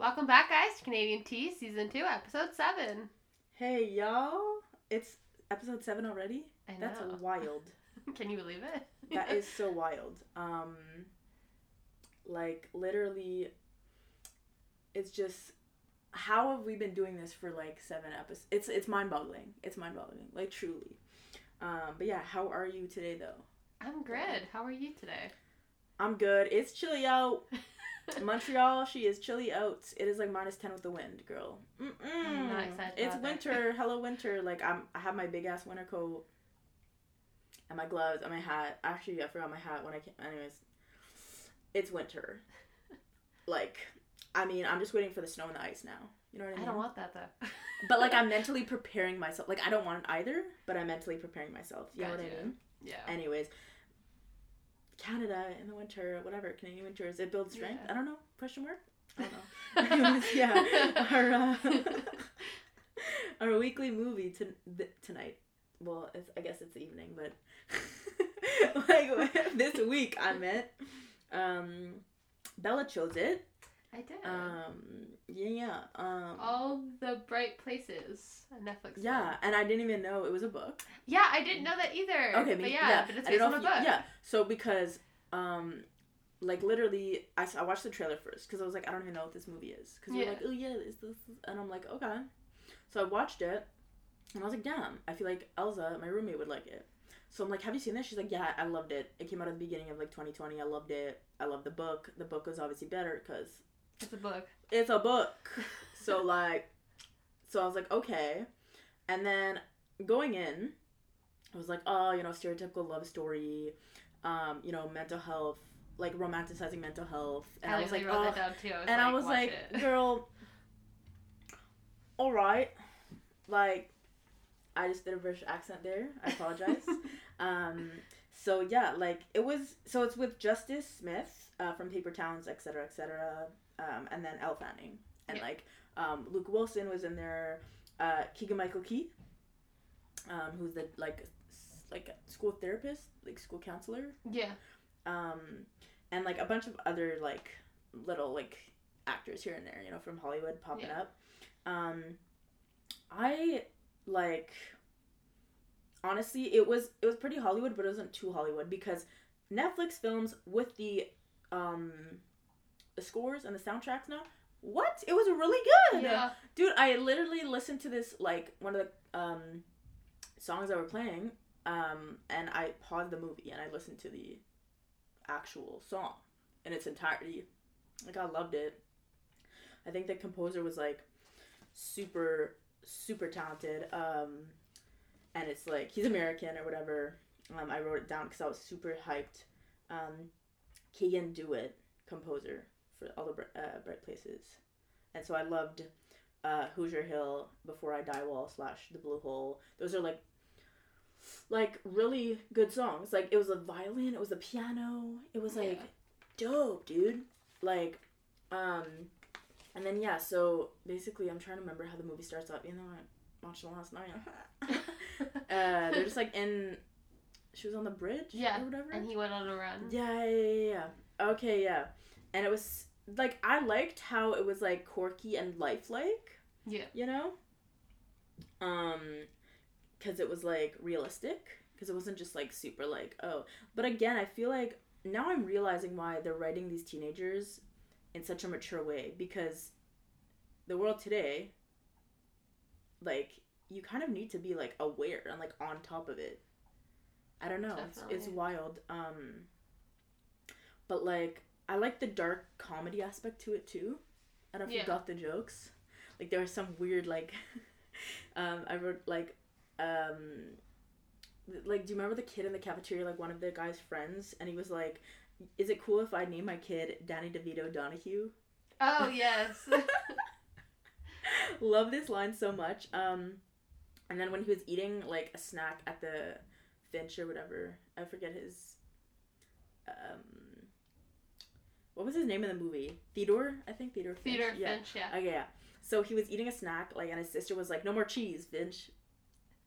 Welcome back, guys, to Canadian Tea Season 2, Episode 7. Hey y'all, it's episode seven already. I know. That's wild. Can you believe it? that is so wild. Um, like literally, it's just how have we been doing this for like seven episodes? It's it's mind boggling. It's mind boggling. Like truly. Um, but yeah, how are you today though? I'm good. How are you today? I'm good. It's chilly out. Montreal, she is chilly out. It is like minus ten with the wind, girl. Mm-mm. I'm not excited It's winter. Hello, winter. Like I'm, I have my big ass winter coat, and my gloves, and my hat. Actually, I forgot my hat when I came. Anyways, it's winter. Like, I mean, I'm just waiting for the snow and the ice now. You know what I mean? I don't want that though. but like, I'm mentally preparing myself. Like, I don't want it either, but I'm mentally preparing myself. You know what I mean? Yeah. Anyways, Canada in the winter, whatever Canadian winters, it builds strength. Yeah. I don't know. Question mark. I don't know. Anyways, yeah, our uh, our weekly movie to, th- tonight. Well, it's, I guess it's evening, but like this week I meant. Um, Bella chose it. I did. Um, yeah, yeah. Um, All the Bright Places, Netflix. yeah, film. and I didn't even know it was a book. Yeah, I didn't know that either. Okay, but me- yeah, but it's based on a book. yeah, so because um, like literally, I, I watched the trailer first because I was like, I don't even know what this movie is because you're Yeah. like, oh yeah, is this? And I'm like, okay. So I watched it, and I was like, damn, I feel like Elsa, my roommate, would like it. So I'm like, have you seen this? She's like, yeah, I loved it. It came out at the beginning of like 2020. I loved it. I loved the book. The book was obviously better because It's a book. it's a book. So like, so I was like, okay. And then going in, I was like, oh, you know, stereotypical love story, um, you know, mental health, like romanticizing mental health. And I, was like, wrote oh, that down too. I and like, I was like, it. girl, all right, like, I just did a British accent there. I apologize. um, so yeah, like it was. So it's with Justice Smith uh, from Paper Towns, etc., etc., um, and then Elle Fanning, and Yeah. like um, Luke Wilson was in there. Uh, Keegan Michael Key, um, who's the like s- like a school therapist, like school counselor yeah. um, and like a bunch of other like little like actors here and there, you know, from Hollywood popping Yeah. up. Um, I like honestly, it was it was pretty Hollywood, but it wasn't too Hollywood because Netflix films with the um the scores and the soundtracks now. What? It was really good. Yeah. Dude, I literally listened to this like one of the um songs that were playing, um, and I paused the movie and I listened to the actual song in its entirety. Like I loved it. I think the composer was like super super talented. Um, and it's like he's American or whatever. Um, I wrote it down because I was super hyped. Um, Keegan Dewitt, composer for all the uh, Bright Places, and so I loved uh, Hoosier Hill, Before I Die Wall slash The Blue Hole. Those are like like really good songs. Like it was a violin, it was a piano, it was like Yeah. dope, dude. Like, um, and then yeah. So basically, I'm trying to remember how the movie starts up. You know, I watched it last night. uh, they're just like in. She was on the bridge, Yeah, or whatever. and he went on a run. Yeah, yeah, yeah, yeah. Okay, yeah. And it was like I liked how it was like quirky and lifelike, Yeah. you know? Um cuz it was like realistic because it wasn't just like super like oh. But again, I feel like now I'm realizing why they're writing these teenagers in such a mature way because the world today like you kind of need to be like aware and like on top of it. I don't know. It's, it's wild. Um but like I like the dark comedy aspect to it too. I don't know if you got the jokes. Like there was some weird like um I wrote like um like do you remember the kid in the cafeteria like one of the guy's friends and he was like is it cool if I name my kid Danny DeVito Donahue? Oh yes. Love this line so much. Um, and then when he was eating like a snack at the Finch or whatever, I forget his. Um, what was his name in the movie? Theodore, I think Theodore. Finch. Theodore yeah. Finch. Yeah. Okay, yeah. So he was eating a snack, like, and his sister was like, "No more cheese, Finch."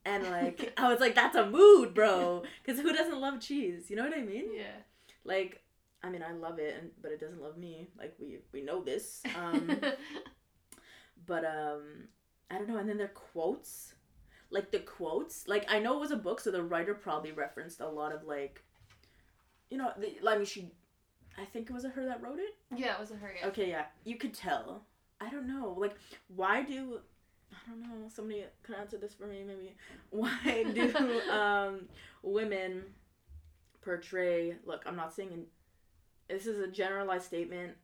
And like, I was like, "That's a mood, bro," because who doesn't love cheese? You know what I mean? Yeah. Like, I mean, I love it, and, but it doesn't love me. Like we we know this. Um, but um, I don't know. And then their quotes, like the quotes. Like I know it was a book, so the writer probably referenced a lot of like, you know, the, I mean, she. I think it was a her that wrote it. yeah, it was a her yet. Okay, yeah, you could tell. I don't know, like, why do I don't know? Somebody can answer this for me, maybe. Why do um, women portray? Look, I'm not saying in, this is a generalized statement.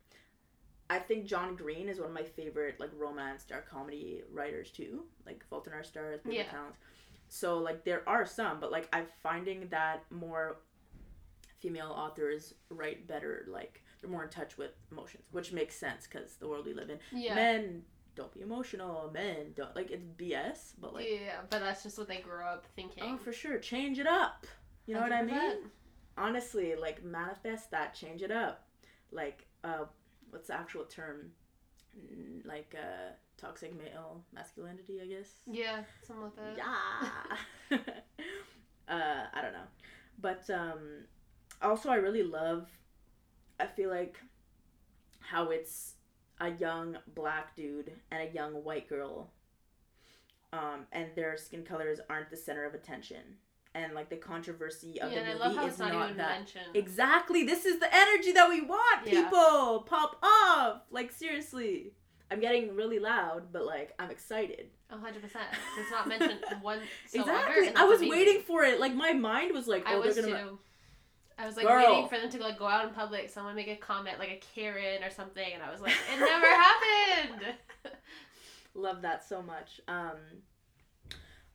I think John Green is one of my favorite like romance dark comedy writers too, like Fault in Our Stars, Paper Yeah. Towns. So like there are some, but like I'm finding that more female authors write better. Like they're more in touch with emotions, which makes sense because the world we live in. Yeah. Men don't be emotional. Men don't like it's BS, but like yeah, but that's just what they grew up thinking. oh for sure, change it up. You know what I 100%. mean? Honestly, like manifest that, change it up. Like uh, what's the actual term? Like uh, toxic male masculinity, I guess. Yeah, something like that. Yeah. uh, I don't know, but um, also I really love. I feel like how it's a young black dude and a young white girl, um, and their skin colors aren't the center of attention, and like the controversy of yeah, and the I movie love how is it's not, not even that. mentioned. Exactly. This is the energy that we want, Yeah. people. Pop off. Like seriously. I'm getting really loud, but like I'm excited. Hundred percent. It's not mentioned once. exactly. I was waiting for it. Like my mind was like, I oh, was they're gonna too. I was like Girl. waiting for them to like go out in public, someone make a comment like a Karen or something, and I was like, it never happened. Love that so much. Um,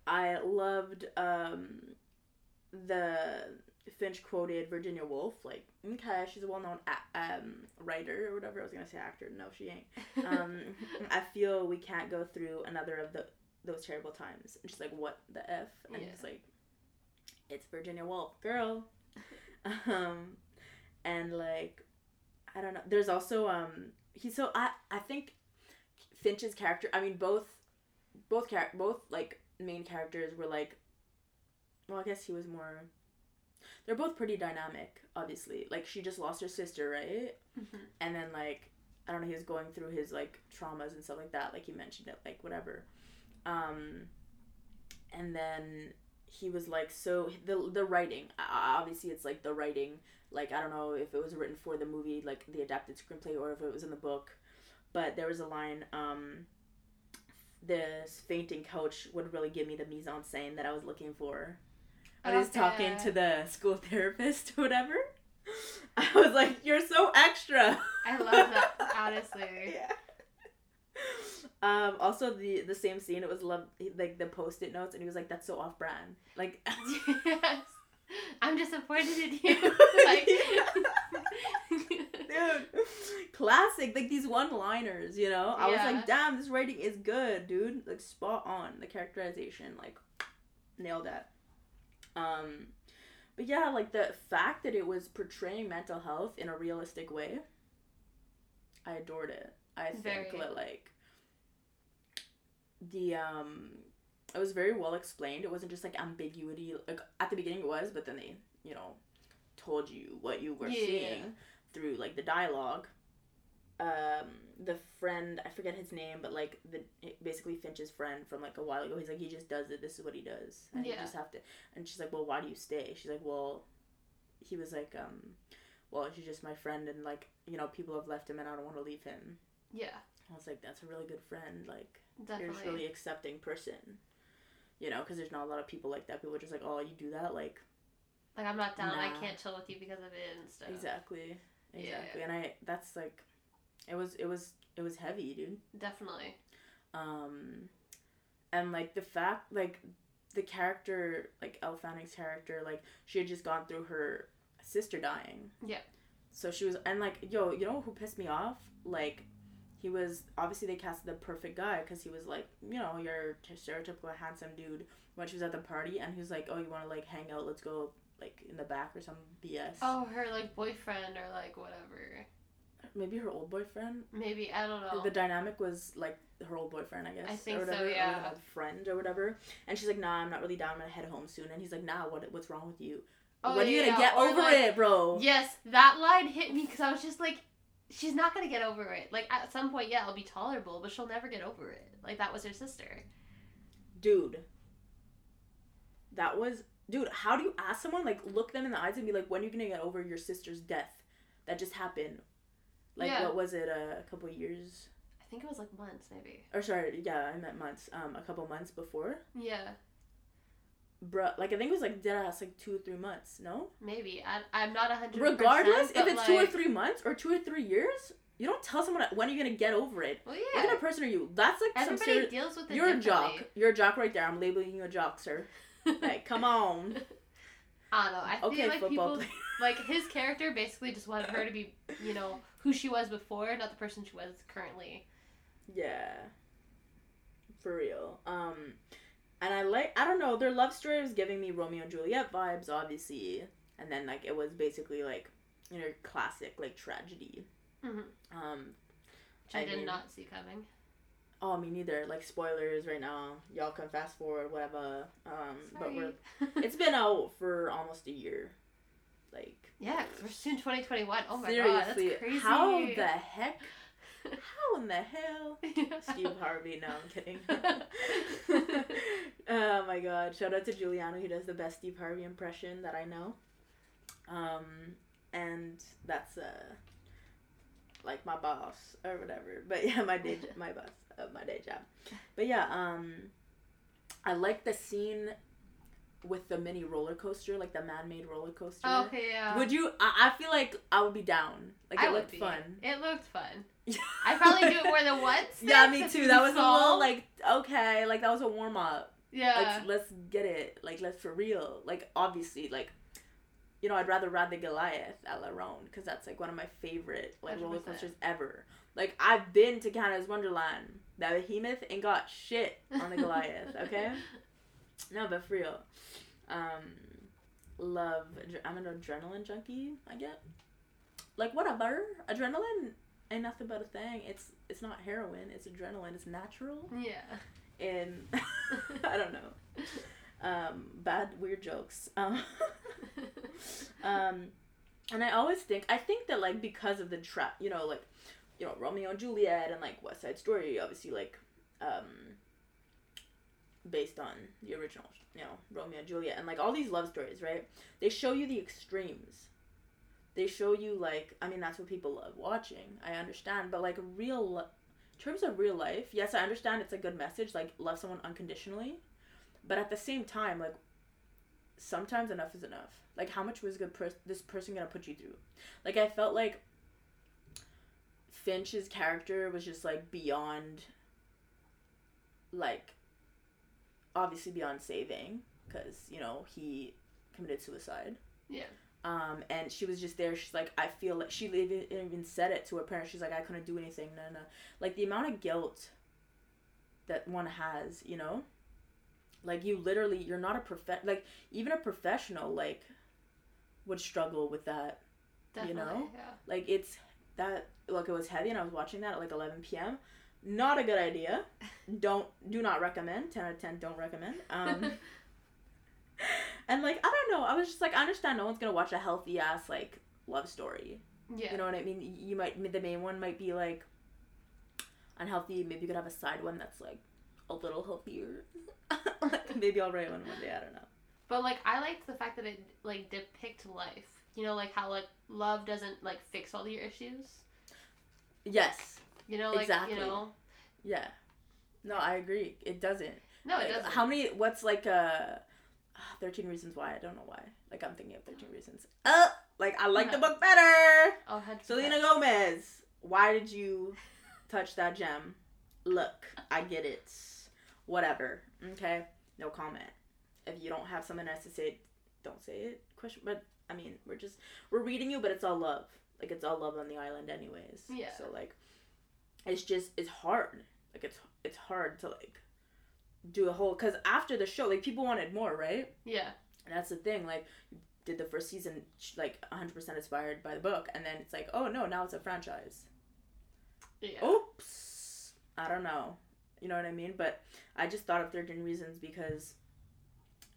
I loved um, the Finch quoted Virginia Woolf. Like, okay, she's a well-known a- um, writer or whatever. I was gonna say actor. No, she ain't. Um, I feel we can't go through another of the those terrible times. And she's like, what the f? And Yeah. he's like, it's Virginia Woolf, girl. um, and like, I don't know. There's also um, he's so I I think Finch's character. I mean, both both char- both like main characters were like. Well, I guess he was more. They're both pretty dynamic, obviously. Like she just lost her sister, right? Mhm. and then like I don't know, he was going through his like traumas and stuff like that, like he mentioned it, like whatever. Um, and then he was like, so the the writing, obviously it's like the writing, like I don't know if it was written for the movie, like the adapted screenplay, or if it was in the book, but there was a line, um, this fainting coach would really give me the mise en scène that I was looking for. I was talking to the school therapist or whatever. I was like, "You're so extra." I love that, honestly. yeah. Um. Also, the the same scene. It was love like the post it notes, and he was like, "That's so off brand." Like, yes. I'm disappointed in you. like, dude, classic. Like these one liners. You know, I was like, "Damn, this writing is good, dude." Like spot on. The characterization, like, nailed that. Um. But yeah, like the fact that it was portraying mental health in a realistic way, I adored it. I think Very. that like the um it was very well explained. It wasn't just like ambiguity like at the beginning it was, but then they, you know, told you what you were Yeah. seeing through like the dialogue. Um the friend, I forget his name, but like the basically Finch's friend from like a while ago, he's like he just does it. This is what he does. And you just have to and she's like, "Well, why do you stay?" She's like, "Well, he was like um well, she's just my friend and like, you know, people have left him and I don't want to leave him." yeah, I was like, "That's a really good friend. Like, you're definitely. just really accepting person." You know, because there's not a lot of people like that. People are just like, "Oh, you do that?" Like, Like I'm not down. I can't chill with you because of it and stuff. exactly, Yeah. exactly. And I, that's like, it was, it was, it was heavy, dude. Definitely. Um, and like the fact, like, the character, like Elle Fanning's character, like she had just gone through her sister dying. Yeah. So she was, and like, yo, you know who pissed me off? Like, he was obviously they cast the perfect guy because he was like, you know, your stereotypical handsome dude. When she was at the party, and he was like, oh, you want to like hang out? Let's go like in the back or some BS. Oh, her like boyfriend or like whatever. Maybe her old boyfriend. Maybe I don't know. The dynamic was like her old boyfriend, I guess. I think or so, whatever, Or like yeah. an friend or whatever. And she's like, "Nah, I'm not really down. I'm gonna head home soon." And he's like, "Nah, what? What's wrong with you?" Oh, when are you yeah, gonna get or, over like, it, bro? Yes, that line hit me because I was just like, she's not gonna get over it. Like at some point, yeah, it'll be tolerable, but she'll never get over it. Like that was her sister. Dude. That was dude, how do you ask someone like look them in the eyes and be like, when are you gonna get over your sister's death? That just happened. Like Yeah. what was it, uh, a couple years I think it was like months, maybe. or sorry, yeah, I meant months. Um, a couple months before. Yeah, Bruh, like I think it was like dead ass like two or three months, no? maybe. I, I'm not a hundred. Regardless, if it's two or three months or two or three years, you don't tell someone when you're gonna get over it. Well, What kind of person are you? That's like some Everybody serious. deals with it You're a jock. You're a jock right there. I'm labeling you a jock, sir. Like, come on. I don't know. I Okay, feel like people player. like his character basically just wanted her to be, you know, who she was before, not the person she was currently. Yeah. For real. Um and I like I don't know, their love story was giving me Romeo and Juliet vibes, obviously. And then like it was basically like you know, classic like tragedy. Mhm. Um Which I, I did mean- not see coming. oh me neither. Like spoilers right now. Y'all can fast forward, whatever. Um but we're it's been out for almost a year. Like yeah, we're soon 2021. Oh my seriously, god, that's crazy. how the heck how in the hell Steve Harvey, no, I'm kidding. oh my god. Shout out to Giuliano, he does the best Steve Harvey impression that I know. Um and that's uh like my boss or whatever. But yeah, my day my boss of my day job. But yeah, um I like the scene with the mini roller coaster, like the man made roller coaster. Oh, okay, yeah. Would you I, I feel like I would be down. Like it I looked fun. It looked fun. I probably do it more than once. Yeah, me too. That was a little like okay, like that was a warm up. Yeah. Like let's get it. Like let's for real. Like obviously, like you know, I'd rather ride the Goliath at La Ronde because that's like one of my favorite like roller 100%. coasters ever. Like I've been to Canada's Wonderland. That behemoth and got shit on the Goliath. Okay. No, but for real, um, love. I'm an adrenaline junkie. I get like whatever. Adrenaline ain't nothing but a thing. It's it's not heroin. It's adrenaline. It's natural. yeah. And I don't know. Um, bad weird jokes. Um, um, and I always think I think that like because of the trap, you know, like you know Romeo and Juliet and like West Side Story, obviously like um, based on the original, you know, Romeo and Juliet, and like all these love stories, right? They show you the extremes. They show you like I mean that's what people love watching. I understand, but like real, in terms of real life, yes, I understand it's a good message, like love someone unconditionally, but at the same time, like sometimes enough is enough. Like how much was good pers- this person gonna put you through? Like I felt like Finch's character was just like beyond like obviously beyond saving because you know he committed suicide Yeah. Um and she was just there. She's like i feel like she even, even said it to her parents. She's like i couldn't do anything. No no like the amount of guilt that one has you know? Like you literally you're not a prof like even a professional like would struggle with that Definitely. know? Yeah. like it's that like it was heavy and i was watching that at like 11 p.m not a good idea. Don't do not recommend. 10 out of 10 don't recommend. Um and like i don't know i was just like i understand no one's gonna watch a healthy ass like love story yeah. you know what i mean you might the main one might be like unhealthy maybe you could have a side one that's like a little healthier maybe i'll write one one day i don't know But like I liked the fact that it like depict life. You know, like how like love doesn't like fix all your issues. yes You know, like Exactly. you know. yeah no i agree it doesn't No, Like, it doesn't. How many? What's like uh, 13 Reasons Why? I don't know why. Like I'm thinking of 13 Reasons. Uh, like I like the book better. Oh, 100%. Selena Gomez. Why did you touch that gem? Look, I get it. Whatever. Okay. No comment. If you don't have something nice to say, don't say it. Question. But I mean, we're just we're reading you, but it's all love. Like it's all love on the island, anyways. Yeah. So like, it's just it's hard. Like it's it's hard to like do a whole because after the show, like people wanted more, right? Yeah. And that's the thing. Like, did the first season like 100% inspired by the book, and then it's like, oh no, now it's a franchise. Yeah. Oops. I don't know. You know what I mean? But I just thought of 13 Reasons because,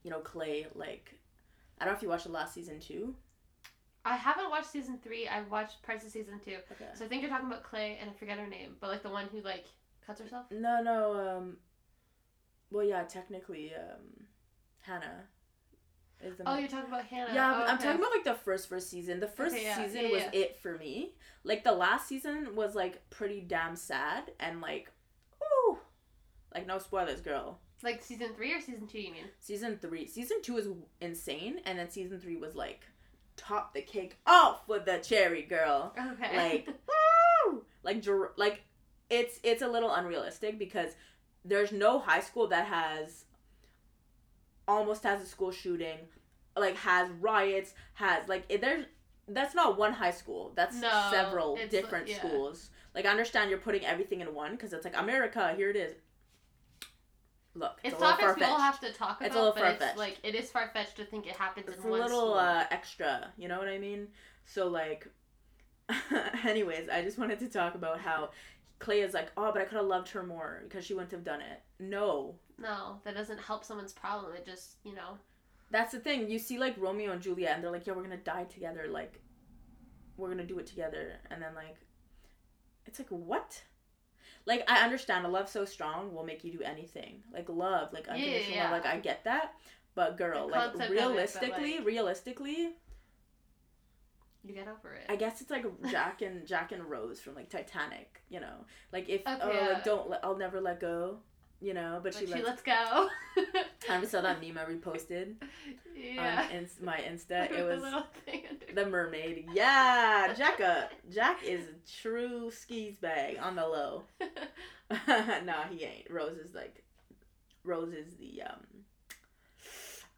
you know, Clay, like, I don't know if you watched the last season too. I haven't watched season three. I've watched parts of season two. Okay. So I think you're talking about Clay, and I forget her name, but like the one who like cuts herself. No, no. Um. Well, yeah, technically, um, Hannah is the. Oh, main- you're talking about Hannah. Yeah, oh, I'm okay. talking about like the first first season. The first Okay, yeah, season yeah, was yeah. it for me. Like the last season was like pretty damn sad and like, ooh, like no spoilers, girl. like season three or season two. You mean? Season three, season two was insane, and then season three was like, top the cake off with the cherry girl. Okay. Like, woo! like, like, it's it's a little unrealistic because there's no high school that has almost has a school shooting, like has riots, has like it, there's that's not one high school. That's No, several it's, different yeah. schools. Like I understand you're putting everything in one because it's like America. Here it is. Look, it's, it's a little topics we all have to talk about, It's a little but far-fetched. it's like it is far fetched to think it happens It's in a one little school. uh, extra. You know what I mean? So like, anyways, I just wanted to talk about how Clay is like, oh, but I could have loved her more because she wouldn't have done it. No, no, that doesn't help someone's problem. It just you know. that's the thing. You see like Romeo and Juliet, and they're like, yeah, we're gonna die together. Like, we're gonna do it together, and then like, it's like what? Like I understand a love so strong will make you do anything. Like love, like Yeah, unconditional yeah. love. Like I get that, but girl, like concept of it, but, realistically, like- realistically, You get over it. I guess it's like Jack and Jack and Rose from like Titanic, you know. Like if Okay, oh yeah. like don't let, I'll never let go, you know. But Like, she, she lets. lets go. I saw that meme I reposted yeah. on my Insta. It The was thing the mermaid. Yeah, Jacka. Jack is a true skis bag on the low. nah, he ain't. Rose is like, Rose is the um.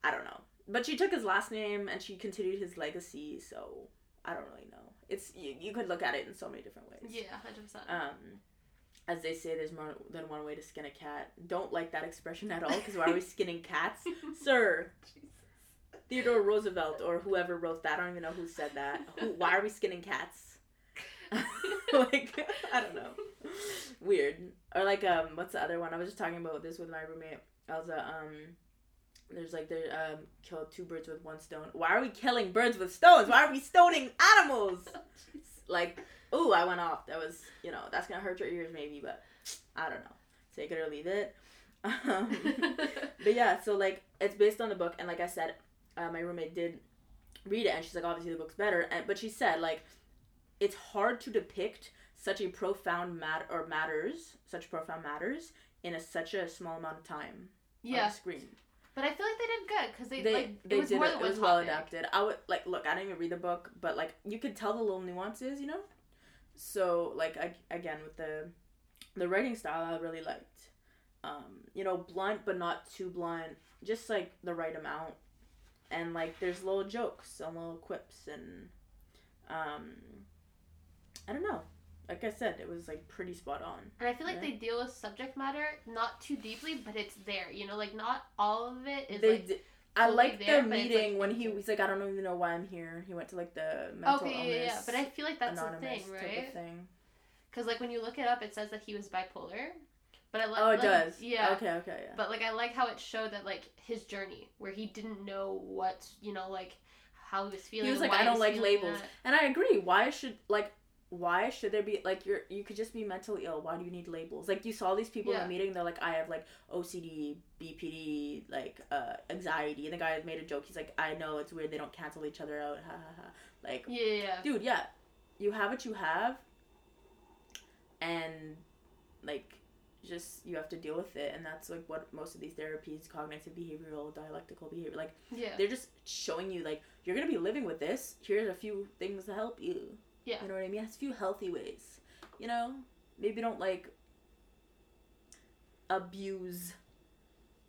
I don't know, but she took his last name and she continued his legacy. So I don't really know. It's you, you could look at it in so many different ways. yeah, hundred percent. Um, as they say, there's more than one way to skin a cat. Don't like that expression at all because why are we skinning cats, sir? Theodore Roosevelt or whoever wrote that. I don't even know who said that. Who, why are we skinning cats? like I don't know. Weird. Or like um what's the other one? I was just talking about this with my roommate. Elsa, um there's like they um killed two birds with one stone. Why are we killing birds with stones? Why are we stoning animals? Like, ooh, I went off. That was you know, that's gonna hurt your ears maybe, but I don't know. Take it or leave it. Um, but yeah, so like it's based on the book, and like I said, uh, my roommate did read it, and she's like, obviously the book's better, and but she said like it's hard to depict such a profound matter or matters, such profound matters in a such a small amount of time on yeah, the screen. But I feel like they did good because they, They like they it was did more it. than It was well adapted. I would like look. I didn't even read the book, but like you could tell the little nuances, you know. So like I, again with the the writing style, I really liked. Um, you know, blunt but not too blunt, just like the right amount, and like there's little jokes and little quips and um, I don't know. Like I said, it was like pretty spot on. And I feel like Yeah. they deal with subject matter not too deeply, but it's there. You know, like not all of it is They like. di- I like the meeting like, when he was like, I don't even know why I'm here. He went to like the mental Okay, yeah, illness. yeah, but I feel like that's the thing, right? thing. Because like when you look it up, it says that he was bipolar. But I like. Oh, it like, does. Yeah. Okay. Okay. Yeah. But like I like how it showed that like his journey, where he didn't know what you know, like how he was feeling. he was like, I don't like labels, that. and I agree. Why should like, why should there be like you're you could just be mentally ill? Why do you need labels? Like you saw these people in Yeah. the meeting. They're like, I have like OCD, BPD, like uh anxiety, and the guy made a joke. He's like, I know it's weird. They don't cancel each other out. Ha ha ha. Like, Yeah, yeah, yeah. dude, yeah, you have what you have, and like just you have to deal with it and that's like what most of these therapies cognitive behavioral dialectical behavior like yeah. they're just showing you like you're gonna be living with this here's a few things to help you Yeah. you know what i mean? It's a few healthy ways you know? Maybe don't like abuse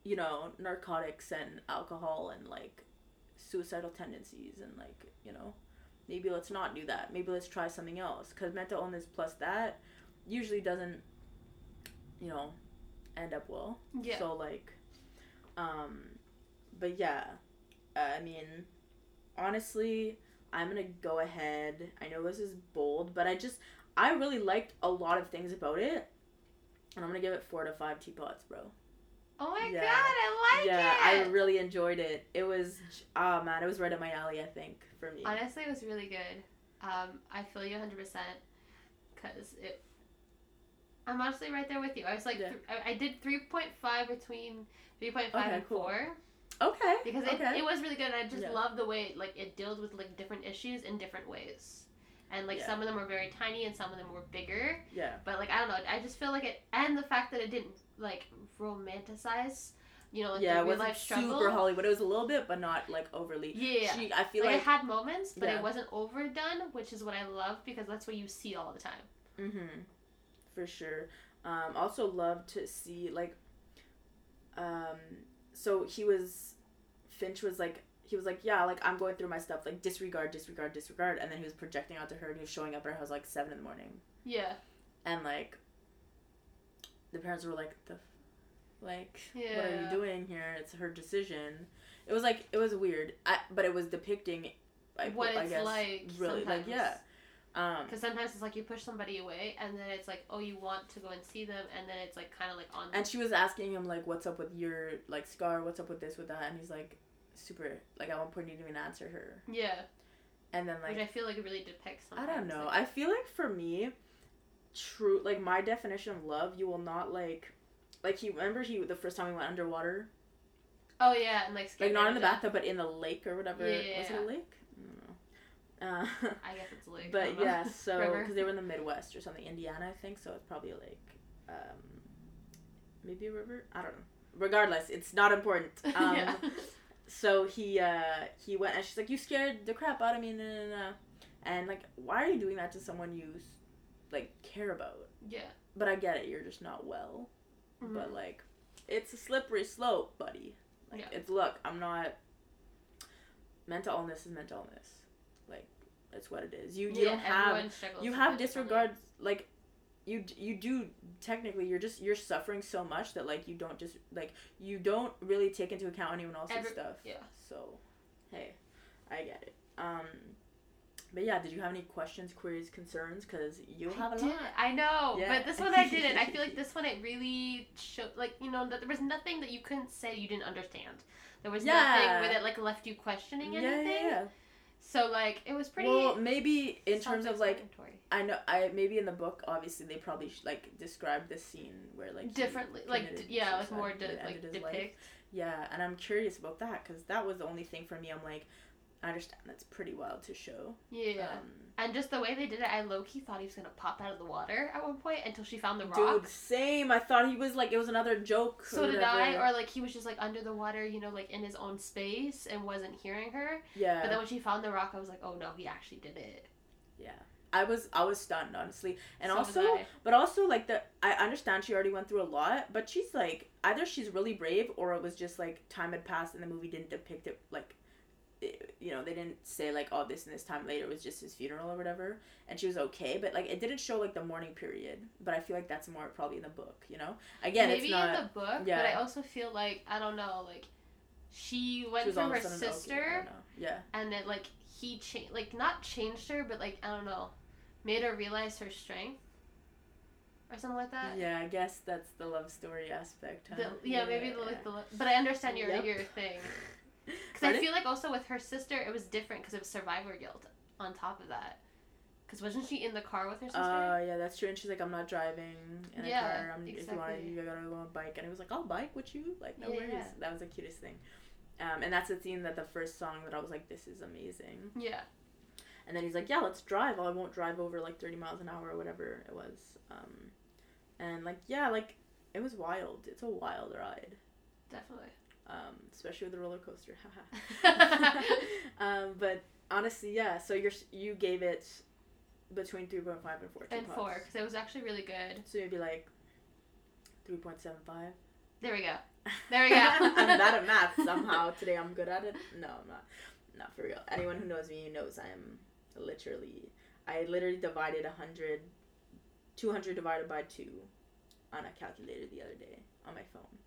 you know narcotics and alcohol and like suicidal tendencies and like you know? Maybe let's not do that. Maybe let's try something else. Because mental illness plus that usually doesn't you know end up well. Yeah. so like um but yeah uh, i mean honestly i'm gonna go ahead i know this is bold but i just i really liked a lot of things about it and i'm gonna give it four to five teapots bro Oh my Yeah. god, I like yeah, it. I really enjoyed it. It was, oh man, it was right up my alley. I think for me. Honestly, it was really good. Um, I feel you 100% because it. I'm honestly right there with you. I was like, Yeah. th- I, I did 3.5 between 3.5 Okay, and cool. 4 Okay. because it, okay. it was really good. And I just Yeah. love the way like it deals with like different issues in different ways. And like Yeah. some of them were very tiny and some of them were bigger. yeah. But like I don't know, I just feel like it, and the fact that it didn't like romanticize, you know, like yeah, the it real life struggle. super Hollywood. It was a little bit, but not like overly. Yeah. She, I feel like, like. it had moments, but Yeah. it wasn't overdone, which is what I love because that's what you see all the time. mm-hmm. For sure. Um, also love to see like. Um, so he was, Finch was like he was like yeah like I'm going through my stuff. Like disregard disregard disregard. And then he was projecting out to her and he was showing up at her house like seven in the morning. Yeah. and like the parents were like the like what are you doing here? It's her decision. It was like it was weird. I, but it was depicting like, What I it's guess, like really like sometimes. yeah um Because sometimes it's like you push somebody away, and then it's like, oh, you want to go and see them, and then it's like kind of like on. and she was asking him like what's up with your like scar? What's up with this with that? And he's like super like at one point you didn't even answer her yeah, and then like which I feel like it really depicts. I don't know. like- I feel like for me, true like my definition of love, you will not like like he remember he the first time we went underwater, oh yeah, and like. like not in the bathtub, but in the lake or whatever. Yeah, Was yeah, it a lake? I don't know. Uh, I guess it's like. I but yeah, so because they were in the Midwest or something, Indiana, I think. So it's probably a lake. Um, maybe a river. I don't know. Regardless, it's not important. Um, yeah. So he uh he went and she's like, "You scared the crap out of me," nah, nah, nah. and like, why are you doing that to someone you like care about? Yeah. But I get it, you're just not well. Mhm. But like, it's a slippery slope, buddy. Like, Yeah. it's look, I'm not. Mental illness is mental illness. Like, that's what it is. You you yeah, don't have you have disregard like. You, you do technically you're just you're suffering so much that like you don't just like you don't really take into account anyone else's Every- stuff yeah. so hey i get it um but yeah did you have any questions queries concerns because you have a did. lot I know, Yeah. but this one I didn't. I feel like this one it really showed, like you know, that there was nothing that you couldn't say you didn't understand. There was Yeah. nothing where that like left you questioning yeah, anything. So like it was pretty. well maybe in terms of like i know i maybe in the book obviously they probably sh- like describe the scene where like differently, like d- yeah, like more de- it like his life. yeah and i'm curious about that because that was the only thing for me i'm like i understand that's pretty wild to show Yeah, um, and just the way they did it, I low key thought he was gonna pop out of the water at one point until she found the rock. Dude, same. I thought he was like it was another joke. So or did I, or like he was just like under the water, you know, like in his own space and wasn't hearing her. yeah, But then when she found the rock, I was like, oh no, he actually did it. yeah. I was I was stunned honestly, and So also, but also like the I understand she already went through a lot, but she's like either she's really brave or it was just like time had passed and the movie didn't depict it like. You know, they didn't say like, "Oh, this and this time later was just his funeral or whatever," and she was okay. But like, it didn't show like the mourning period. But I feel like that's more probably in the book. You know, again, maybe it's not. in the book, yeah. but I also feel like I don't know, like she went she from her sudden okay, sister. Yeah. and then like he changed, like not changed her, but like I don't know, made her realize her strength, or something like that. Yeah, I guess that's the love story aspect. Huh? The, yeah, maybe the, like the but I understand your Yep. your thing because I feel like also with her sister it was different because it was survivor guilt on top of that. Because wasn't she in the car with her sister? Uh, yeah, that's true. And she's like, I'm not driving in a car. I'm, If you want, exactly. you gotta go on a bike. And he was like, I'll bike with you. Like, no Yeah, worries. yeah. That was the cutest thing. Um, and that's the scene that the first song that I was like, this is amazing. yeah, And then he's like, yeah, let's drive. I won't drive over like 30 miles an hour or whatever it was. Um, and like, yeah, like it was wild. It's a wild ride. definitely. Um, especially with the roller coaster. um, but honestly, yeah. So you're you gave it between 3.5 and 4. and four because it was actually really good. So you'd be like 3.75. There we go. There we go. I'm bad at math somehow. Today I'm good at it. No, I'm not. Not for real. Anyone who knows me knows I'm literally. I literally divided 100, 200 divided by 2 on a calculator the other day on my phone.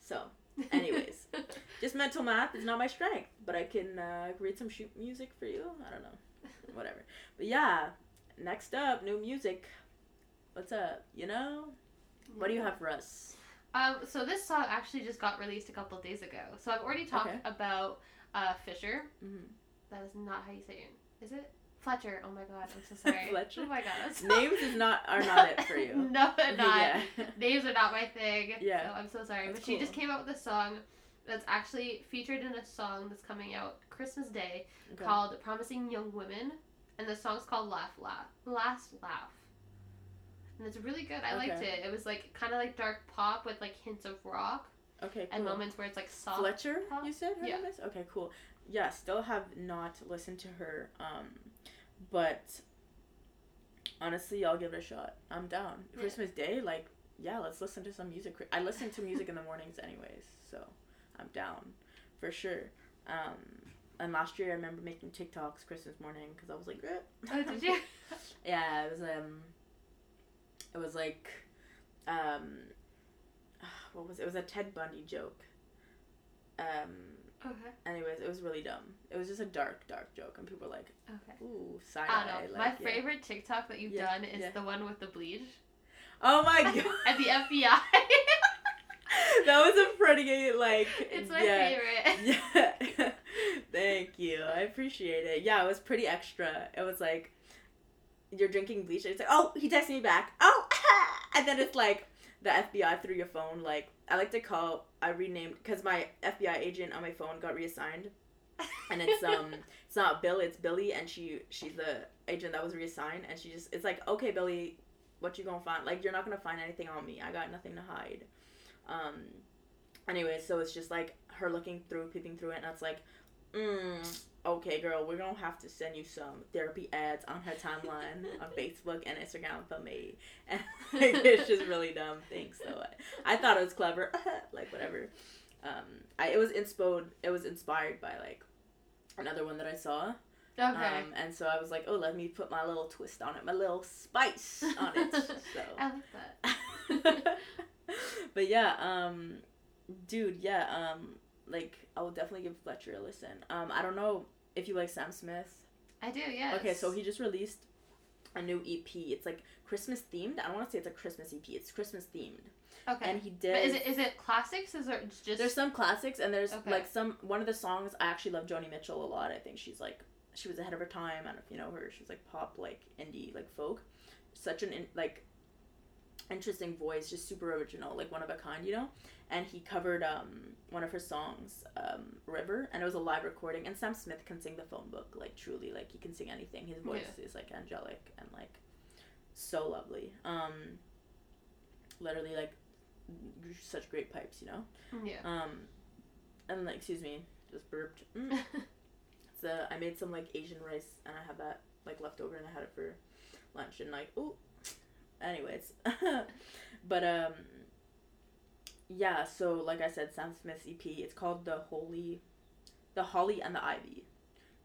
So, anyways, just mental math is not my strength, but I can uh, read some shoot music for you. I don't know. Whatever. But yeah, next up, new music. What's up? You know? What do you have for us? Um, so this song actually just got released a couple of days ago. So I've already talked Okay. about uh, Fisher. Mhm. That is not how you say it. Is it? Fletcher. Oh my god, I'm so sorry. Fletcher? Oh my god. So- Names is not are not it for you. no, not. yeah. Names are not my thing. Yeah. So I'm so sorry. That's but she just came out with a song that's actually featured in a song that's coming out Christmas Day Okay. called Promising Young Women. And the song's called Laugh Laugh. Last Laugh. And it's really good. I liked it. It was like kind of like dark pop with like hints of rock Okay. and moments where it's like soft. Fletcher, pop? you said her Yeah. name is? Okay, cool. Yeah, still have not listened to her. Um, but honestly, I'll give it a shot. I'm down. Yeah. Christmas Day, like, yeah, let's listen to some music. I listen to music in the mornings, anyways, so I'm down for sure. Um, and last year, I remember making TikToks Christmas morning because I was like, eh. Oh, did you? yeah, it was um, it was like, um, what was it? It was a Ted Bundy joke. Um, Okay. anyways, it was really dumb. It was just a dark, dark joke, and people were like, Okay. "Ooh, side I don't know. Like, My yeah. favorite TikTok that you've Yeah, done is yeah. the one with the bleach. Oh my god, At the FBI. that was a pretty like. it's my yeah. favorite. Yeah. Thank you. I appreciate it. Yeah, it was pretty extra. It was like you're drinking bleach and it's like, oh, he texted me back. Oh, and then it's like the FBI through your phone. Like I like to call. I renamed because my FBI agent on my phone got reassigned, and it's um, it's not Bill, it's Billy, and she she's the agent that was reassigned, and she just it's like, okay, Billy, what you gonna find? Like you're not gonna find anything on me. I got nothing to hide. Um. Anyway, so it's just like her looking through, peeping through it, and it's like, mm, okay, girl, we're gonna have to send you some therapy ads on her timeline on Facebook and Instagram for me. And like, it's just really dumb things. So I, I thought it was clever, like whatever. Um, I it was inspo it was inspired by like another one that I saw. Okay. Um, and so I was like, oh, let me put my little twist on it, my little spice on it. So. I like that. but yeah, um, dude, yeah, um, like I will definitely give Fletcher a listen. Um, I don't know if you like Sam Smith. I do, yes. Okay, so he just released a new EP. It's like Christmas themed. I don't want to say it's a Christmas EP. It's Christmas themed, Okay. and he did. but is it is it classics? Is it just There's some classics, and there's Okay. like some one of the songs. I actually love Joni Mitchell a lot. I think she's like she was ahead of her time. I don't know if you know her. She's like pop, like indie, like folk. Such an in, like interesting voice, just super original, like one of a kind, you know. And he covered um one of her songs, um, River, and it was a live recording. And Sam Smith can sing the phone book, like truly, like he can sing anything. His voice is like angelic and like so lovely. Um, literally like such great pipes, you know. yeah. Um, and like, excuse me, just burped. Mm. So I made some like Asian rice, and I had that like left over, and I had it for lunch, and like, oh, Anyways, but um, yeah. So like I said, Sam Smith's EP. It's called the Holy, the Holly and the Ivy.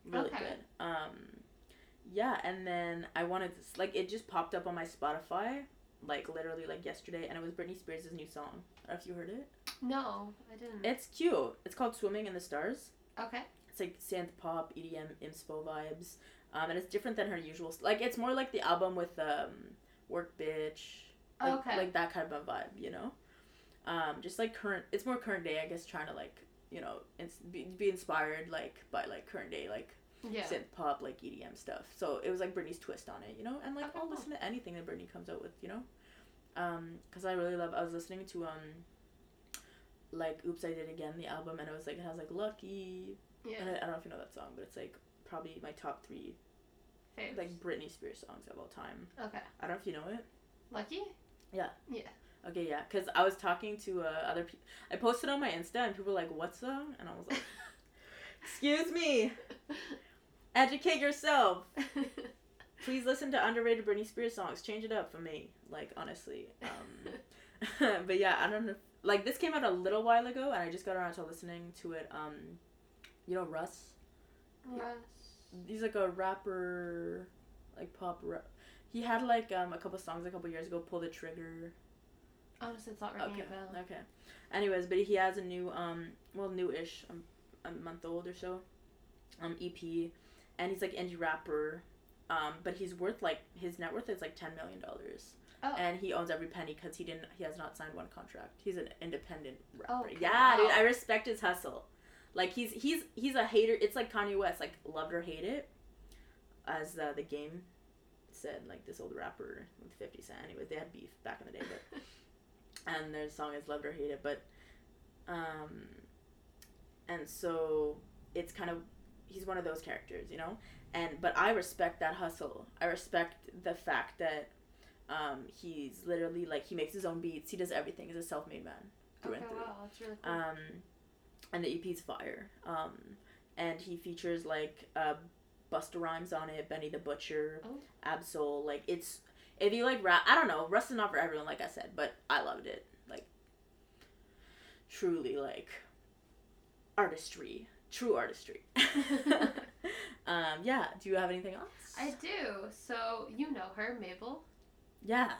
Really Okay. good. Um, yeah, and then I wanted to, like it just popped up on my Spotify, like literally like yesterday, and it was Britney Spears' new song. I don't know if you heard it. no, I didn't. It's cute. It's called Swimming in the Stars. okay. It's like synth pop, EDM, inspo vibes, um, and it's different than her usual. Like it's more like the album with um, Work Bitch, like, Okay. like that kind of a vibe, you know. Um, just like current. It's more current day, I guess. Trying to like you know ins- be, be inspired like by like current day like Yeah. synth pop like EDM stuff. So it was like Britney's twist on it, you know. And like I'll listen to anything that Britney comes out with, you know. Um, cause I really love. I was listening to um. Like oops I did again the album and it was like it has like lucky Yeah. and I, I don't know if you know that song, but it's like probably my top three Faves. like Britney Spears songs of all time. okay. I don't know if you know it. Lucky. Yeah. Yeah. Okay, yeah, because I was talking to uh, other people. I posted on my Insta, and people were like, "What song?" And I was like, "Excuse me, educate yourself. Please listen to underrated Britney Spears songs. Change it up for me. Like honestly." Um, but yeah, I don't know. Like this came out a little while ago, and I just got around to listening to it. Um, you know Russ. Russ. he's like a rapper, like pop. Ra- he had like um a couple songs a couple years ago. Pull the trigger. Honestly, it's not ringing Okay. a bell. Okay. Anyways, but he has a new um well newish um, a month old or so, um EP, and he's like indie rapper, um but he's worth like his net worth is like ten million dollars. Oh. and he owns every penny because he didn't. He has not signed one contract. He's an independent rapper. Okay, yeah, dude. I respect his hustle. Like he's he's he's a hater. It's like Kanye West, like loved or hate it, as uh, the game said. Like this old rapper with Fifty Cent. Anyways, they had beef back in the day, but and their song is loved or hated but um, and so it's kind of he's one of those characters, you know. And but I respect that hustle. I respect the fact that um, he's literally like he makes his own beats. He does everything. He's a self-made man through Okay, and through. wow, that's really cool. Um, and the EP's fire. Um, and he features like uh, Busta Rhymes on it, Benny the Butcher, Oh. Absol. Like it's if you like rap, I don't know. Russ is not for everyone, like I said, but I loved it. Like truly, like artistry, true artistry. um, yeah. Do you have anything else? I do. So you know her, Mabel. Yeah.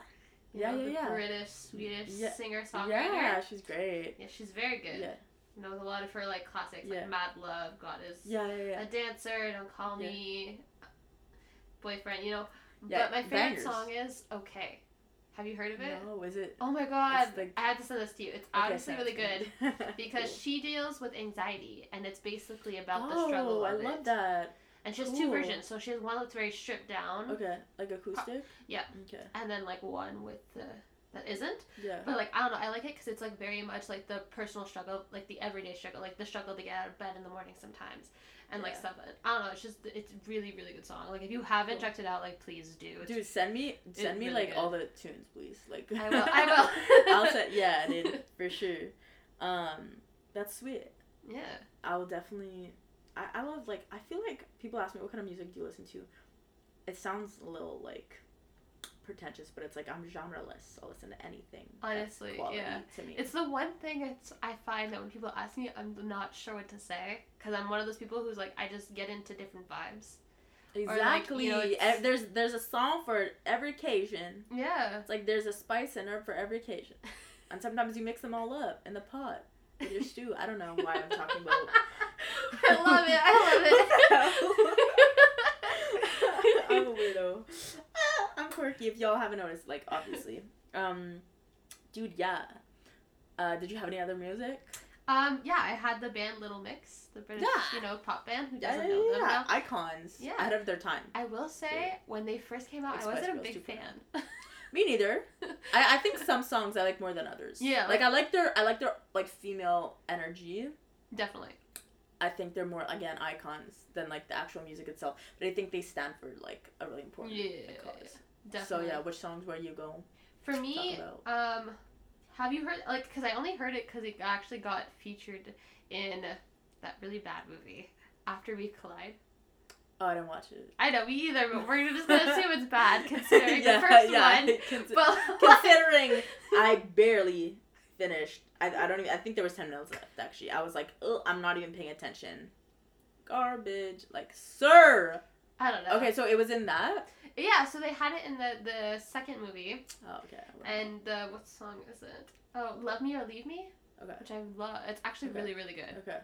You Yeah, know, yeah, the yeah. British, Swedish Yeah. singer songwriter. Yeah, she's great. Yeah, she's very good. Yeah. Knows a lot of her like classics Yeah. like Mad Love, God is Yeah, yeah, yeah. a dancer, Don't Call. Me, Boyfriend, you know. Yeah, but my favorite bangers. song is Okay. Have you heard of it? No, is it? Oh my god. Like- I had to send this to you. It's honestly really good. Because Cool. she deals with anxiety and it's basically about oh, the struggle Oh, I love it. that. And she has two versions. So she has one that's very stripped down Okay, like acoustic. yeah. Okay. and then like one with the that isn't. Yeah. But like I don't know, I like it because it's like very much like the personal struggle, like the everyday struggle, like the struggle to get out of bed in the morning sometimes, and like Yeah. stuff. I don't know. It's just it's really really good song. Like if you haven't Cool. checked it out, like please do. It's, Dude, send me send me really like good. all the tunes, please. Like I will. I will. I'll send yeah, dude, for sure. Um, that's sweet. yeah. I will definitely. I I love like I feel like people ask me what kind of music do you listen to. It sounds a little like pretentious, but it's like I'm genreless. I'll listen to anything. Honestly, yeah. To me. It's the one thing it's I find that when people ask me, I'm not sure what to say because I'm one of those people who's like I just get into different vibes. like, you exactly. know, there's there's a song for every occasion. Yeah. It's like there's a spice in her for every occasion. And sometimes you mix them all up in the pot with your stew. I don't know why I'm talking about. I love it. I love it. I'm a weirdo. Quirky. If y'all haven't noticed, like obviously. Um, dude, yeah. Uh, did you have any other music? Um, yeah, I had the band Little Mix, the British, Yeah. you know, pop band. Who Yeah, doesn't yeah, know them yeah. now? Icons. Yeah. Ahead of their time. I will say, when they first came out, Like I wasn't a big fan. Me neither. I, I think some songs I like more than others. Yeah, Like like- I like their I like their like female energy. Definitely. I think they're more again icons than like the actual music itself. But I think they stand for like a really important Yeah, like, cause. Definitely. So yeah, which songs were you go? For me, um, have you heard like? Because I only heard it because it actually got featured in that really bad movie, After We Collide. Oh, I didn't watch it. I know me either, but we're just gonna assume it's bad considering Yeah, the first yeah. one. Consi- But considering I barely finished. I, I don't even. I think there was ten minutes left. Actually, I was like, Ugh, I'm not even paying attention. Garbage. Like, sir. I don't know. Okay, so it was in that. Yeah, so they had it in the the second movie, Oh, okay. and the what song is it? Oh, "Love Me or Leave Me," Okay. which I love. It's actually Okay. really really good. Okay.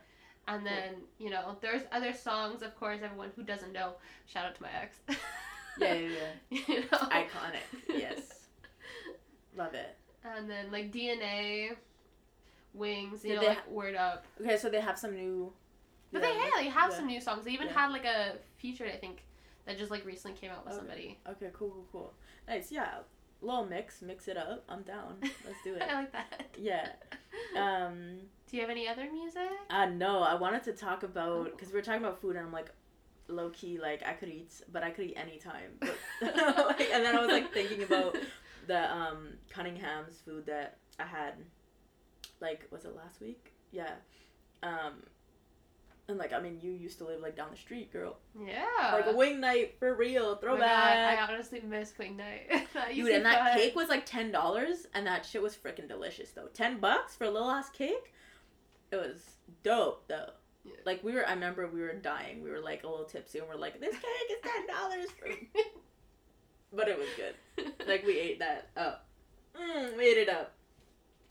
And then you know, there's other songs. Of course, everyone who doesn't know, shout out to my ex. Yeah, yeah, yeah. you know. Iconic. Yes. Love it. And then like DNA, Wings, you Did know, like Word Up. Okay, so they have some new. But yeah, they yeah, they have some new songs. They even Yeah. had like a featured, I think, that just like recently came out with Okay. somebody. Okay, cool, cool, cool. Nice, yeah. Little mix, mix it up. I'm down. Let's do it. I like that. Yeah. Um. Do you have any other music? Uh, no, I wanted to talk about because we were talking about food, and I'm like, low key, like I could eat, but I could eat anytime. But like, and then I was like thinking about the um Cunningham's food that I had, like was it last week? Yeah. Um. And like I mean, you used to live like down the street, girl. Yeah. Like a wing night for real, God, throwback. I honestly miss Wing Night. Dude, and that fun. cake was like ten dollars, and that shit was freaking delicious though. Ten bucks for a little ass cake, it was dope though. Yeah. Like we were, I remember we were dying. We were like a little tipsy, and we're like, "This cake is ten dollars." But it was good. Like we ate that up. Mm, we ate it up.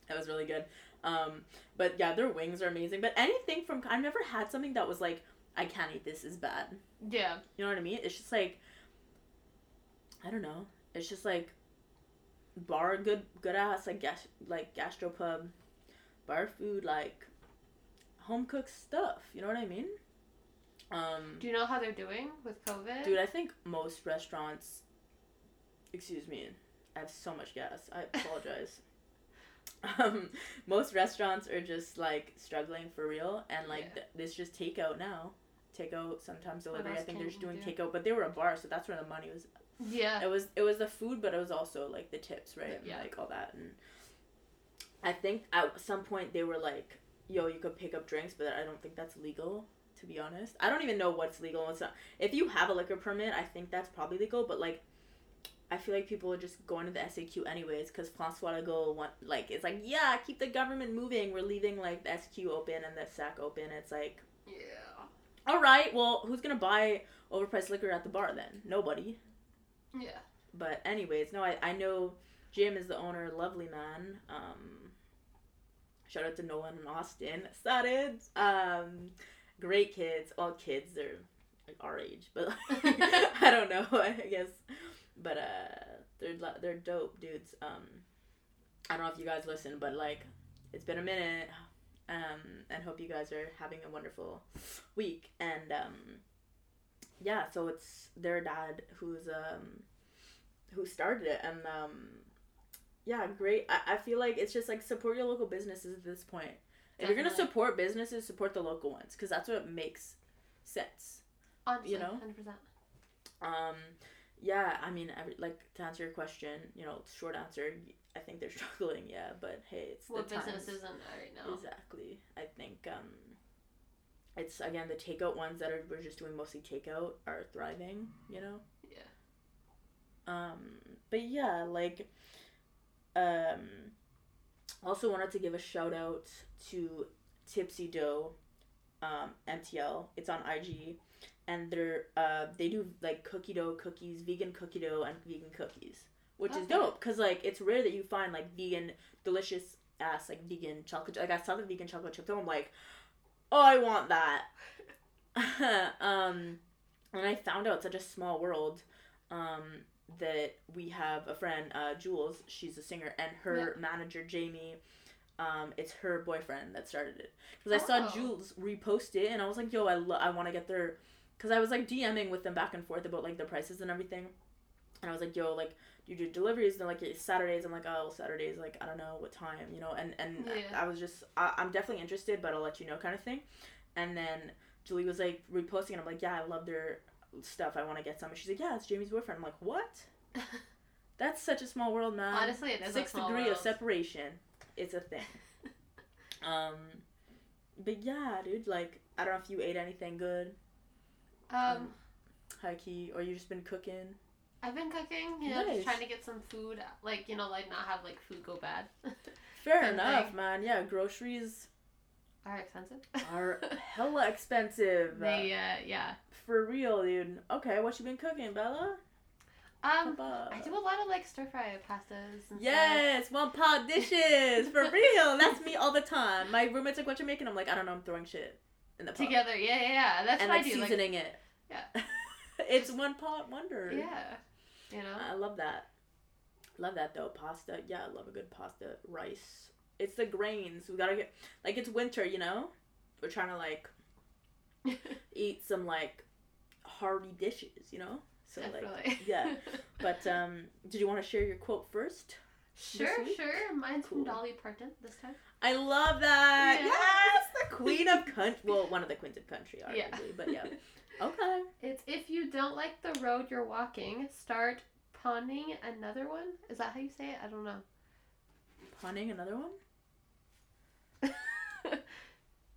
That was really good. Um, but yeah, their wings are amazing. But anything from I've never had something that was like, I can't eat this is bad. yeah. You know what I mean? It's just like I don't know. It's just like bar good good ass like gas like gastropub bar food like home cooked stuff you know what i mean um Do you know how they're doing with COVID? dude i think most restaurants excuse me i have so much gas i apologize um most restaurants are just like struggling for real and like Yeah. th- this just takeout now takeout sometimes delivery i think they're just doing do? takeout but they were a bar so that's where the money was yeah. it was it was the food but it was also like the tips right and Yeah. like all that and i think at some point they were like yo you could pick up drinks but i don't think that's legal to be honest i don't even know what's legal and what's not if you have a liquor permit i think that's probably legal but like I feel like people are just going to the SAQ anyways because Francois Legault want like it's like yeah keep the government moving we're leaving like the SQ open and the SAC open it's like Yeah. all right well who's gonna buy overpriced liquor at the bar then nobody Yeah. but anyways, no, I, I know Jim is the owner, lovely man. Um, shout out to Nolan and Austin. Started. Um, great kids. All kids. They're like our age, but I don't know. I guess, but uh, they're they're dope dudes. Um, I don't know if you guys listen, but like, it's been a minute. Um, and hope you guys are having a wonderful week. And um, yeah, so it's their dad who's um who started it and um yeah great I, I feel like it's just like support your local businesses at this point if you're gonna support businesses support the local ones because that's what makes sense Honestly, You know? hundred percent. um yeah i mean every, like to answer your question you know short answer i think they're struggling yeah but hey it's What the business times. isn't right now? exactly i think um it's again the takeout ones that are we're just doing mostly takeout are thriving you know Yeah. Um, but yeah, like, um, also wanted to give a shout out to Tipsy Dough, um, MTL. It's on IG, and they're uh they do like cookie dough cookies, vegan cookie dough, and vegan cookies, which is dope because like it's rare that you find like vegan delicious ass like vegan chocolate. Like I saw the vegan chocolate chip dough, I'm like, oh, I want that. um, and I found out such a small world. Um, that we have a friend, uh, Jules. She's a singer, and her manager Jamie. Um, it's her boyfriend that started it. Because I saw Oh. Jules repost it, and I was like, "Yo, I lo- I want to get their." Because I was like DMing with them back and forth about like the prices and everything, and I was like, "Yo, like do you do deliveries?" And they're like "It's Saturdays. I'm like, "Oh, Saturdays. Like I don't know what time, you know." And and Yeah. I was just, I, I'm definitely interested, but I'll let you know, kind of thing. And then Julie was like reposting, and I'm like, "Yeah, I love their stuff. I want to get some." And she's like, "Yeah, it's Jamie's boyfriend." I'm like, "What?" That's such a small world, man. Honestly, it is a Six small degree world. of separation. It's a thing. um, but yeah, dude. Like, I don't know if you ate anything good, Um, high key, or you just been cooking. I've been cooking. You know, Nice. just trying to get some food. Like you know, like not have like food go bad. Fair enough, thing. man. Yeah, groceries Are expensive. are hella expensive. they uh yeah. For real, dude. Okay, what you been cooking, Bella? Um, I do a lot of like stir fry pastas. And Yes, one pot dishes for real. That's me all the time. My roommate's like, "What you making?" I'm like, "I don't know. I'm throwing shit in the pot together. Yeah, yeah, yeah. That's and what like I do. Like, seasoning it." Yeah. it's one pot wonder. yeah, you know. I love that. Love that though. Pasta. Yeah, I love a good pasta. Rice. It's the grains. We gotta get like it's winter, you know. We're trying to like eat some like hearty dishes, you know. So like, yeah. but um, did you want to share your quote first? sure, sure. Mine's Cool. from Dolly Parton this time. I love that. Yeah. Yes, the queen of country. Well, one of the queens of country, arguably, Yeah. but yeah. Okay. It's if you don't like the road you're walking, start pawning another one. Is that how you say it? I don't know. Punning another one.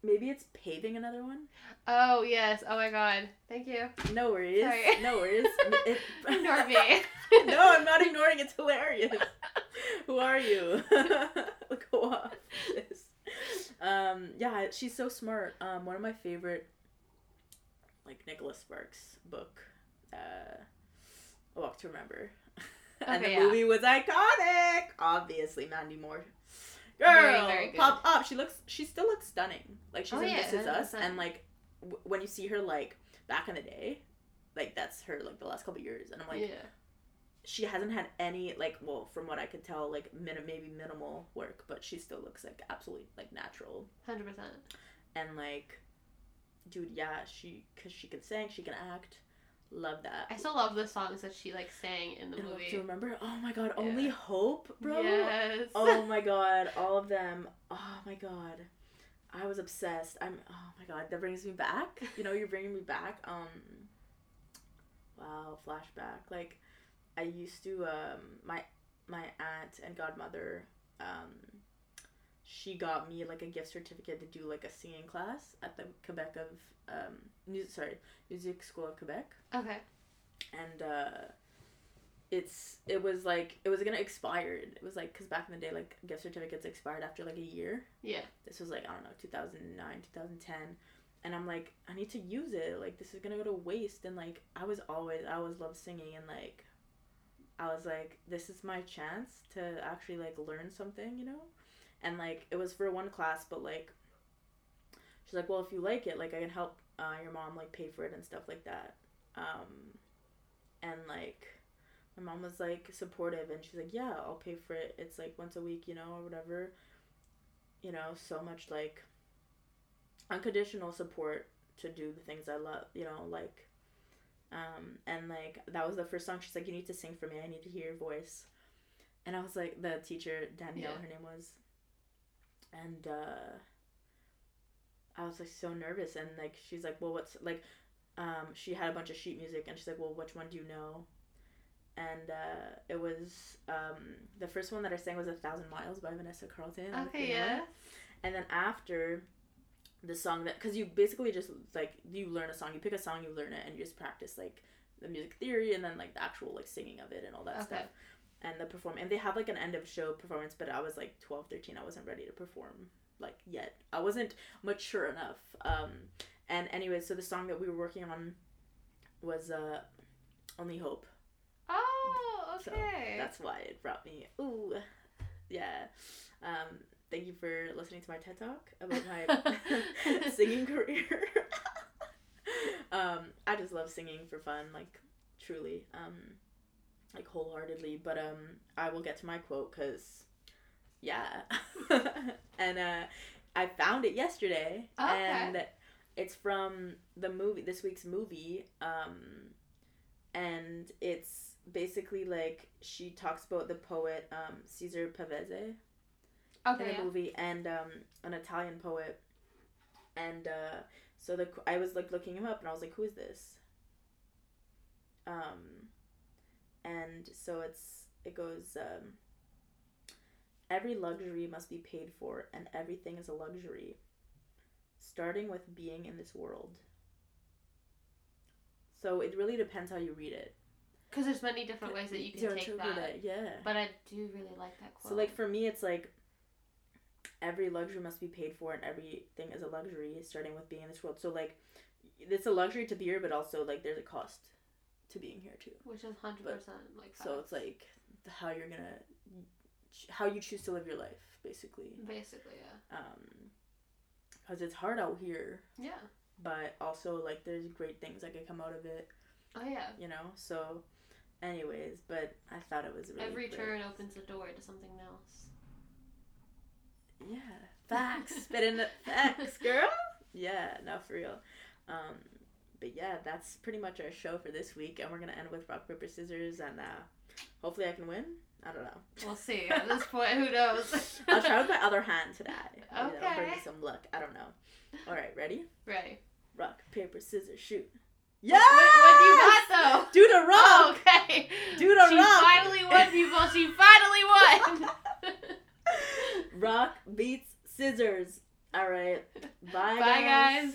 Maybe it's paving another one. oh yes. Oh my god. Thank you. No worries. Sorry. No worries. It- Ignore me. no, I'm not ignoring. It's hilarious. Who are you? Go off. Um, yeah, she's so smart. Um, one of my favorite, like Nicholas Sparks book, uh, A Walk to Remember, and the yeah. movie was iconic. Obviously, Mandy Moore. Girl, Very, very pop up. She looks. She still looks stunning. Like she's Oh, in yeah, This Is Us, 100%. and like w- when you see her like back in the day, like that's her like the last couple years, and I'm like, yeah. she hasn't had any like well from what I could tell like min- maybe minimal work, but she still looks like absolutely like natural Hundred percent. and like dude yeah she because she can sing she can act. Love that. I still love the songs that she like sang in the And movie. do you remember? Oh my god Yeah. only hope bro? Yes. oh my god all of them. Oh my god. I was obsessed. I'm oh my god that brings me back. You know you're bringing me back um wow flashback. Like i used to um my my aunt and godmother um she got me like a gift certificate to do like a singing class at the quebec of um music sorry music school of quebec. Okay. and uh it's it was like it was gonna expire. It was like because back in the day like gift certificates expired after like a year. Yeah. this was like i don't know 2009 2010 and i'm like i need to use it. Like this is gonna go to waste. And like i was always i always loved singing. And like i was like this is my chance to actually like learn something you know and like it was for one class but like she's like well if you like it like i can help uh, your mom like pay for it and stuff like that. Um and like my mom was like supportive and she's like yeah i'll pay for it. It's like once a week you know or whatever. You know so much like unconditional support to do the things i love you know like um and like that was the first song. She's like you need to sing for me. I need to hear your voice. And i was like the teacher danielle Yeah. her name was and uh i was like so nervous and like she's like well what's like um she had a bunch of sheet music and she's like well which one do you know and uh it was um the first one that i sang was a thousand miles by vanessa carlton I don't know if Okay. Yeah. and then after the song that because you basically just like you learn a song you pick a song you learn it and you just practice like the music theory and then like the actual like singing of it and all that Okay. stuff and the perform and they have like an end of show performance but i was like 12 13 i wasn't ready to perform like yet i wasn't mature enough um and anyway so the song that we were working on was uh only hope Oh. So, Okay. that's why it brought me ooh yeah um thank you for listening to my ted talk about my singing career um i just love singing for fun like truly um like wholeheartedly but um i will get to my quote because yeah and uh i found it yesterday Okay. and it's from the movie this week's movie um and it's basically like she talks about the poet um cesare pavese okay. in the yeah. movie and um, an Italian poet. And uh, so the I was like looking him up and I was like, who is this? Um, and so it's it goes. Um, Every luxury must be paid for, and everything is a luxury. Starting with being in this world. So it really depends how you read it. Because there's many different ways that you can take interpret that. it, yeah. But I do really like that quote. So like for me, it's like every luxury must be paid for, and everything is a luxury, starting with being in this world. So like, it's a luxury to be here, but also like there's a cost to being here too. which is hundred percent like So it's like how you're gonna, how you choose to live your life, basically. basically yeah Um, because it's hard out here, yeah but also like there's great things that could come out of it, oh yeah you know. So, anyways, but I thought it was really every great. turn opens the door to something else Yeah, facts. Spit in the facts, girl. Yeah, no, for real. Um, but yeah, that's pretty much our show for this week, and we're gonna end with rock paper scissors, and uh, hopefully I can win. I don't know. we'll see at this point who knows I'll try with my other hand today. Maybe that'll bring me some luck. I don't know. All right, ready? Ready. Rock paper scissors shoot. Yeah. what do you got though Do the rock. okay Do the she rock. finally won people she finally won rock beats scissors. All right. Bye, bye guys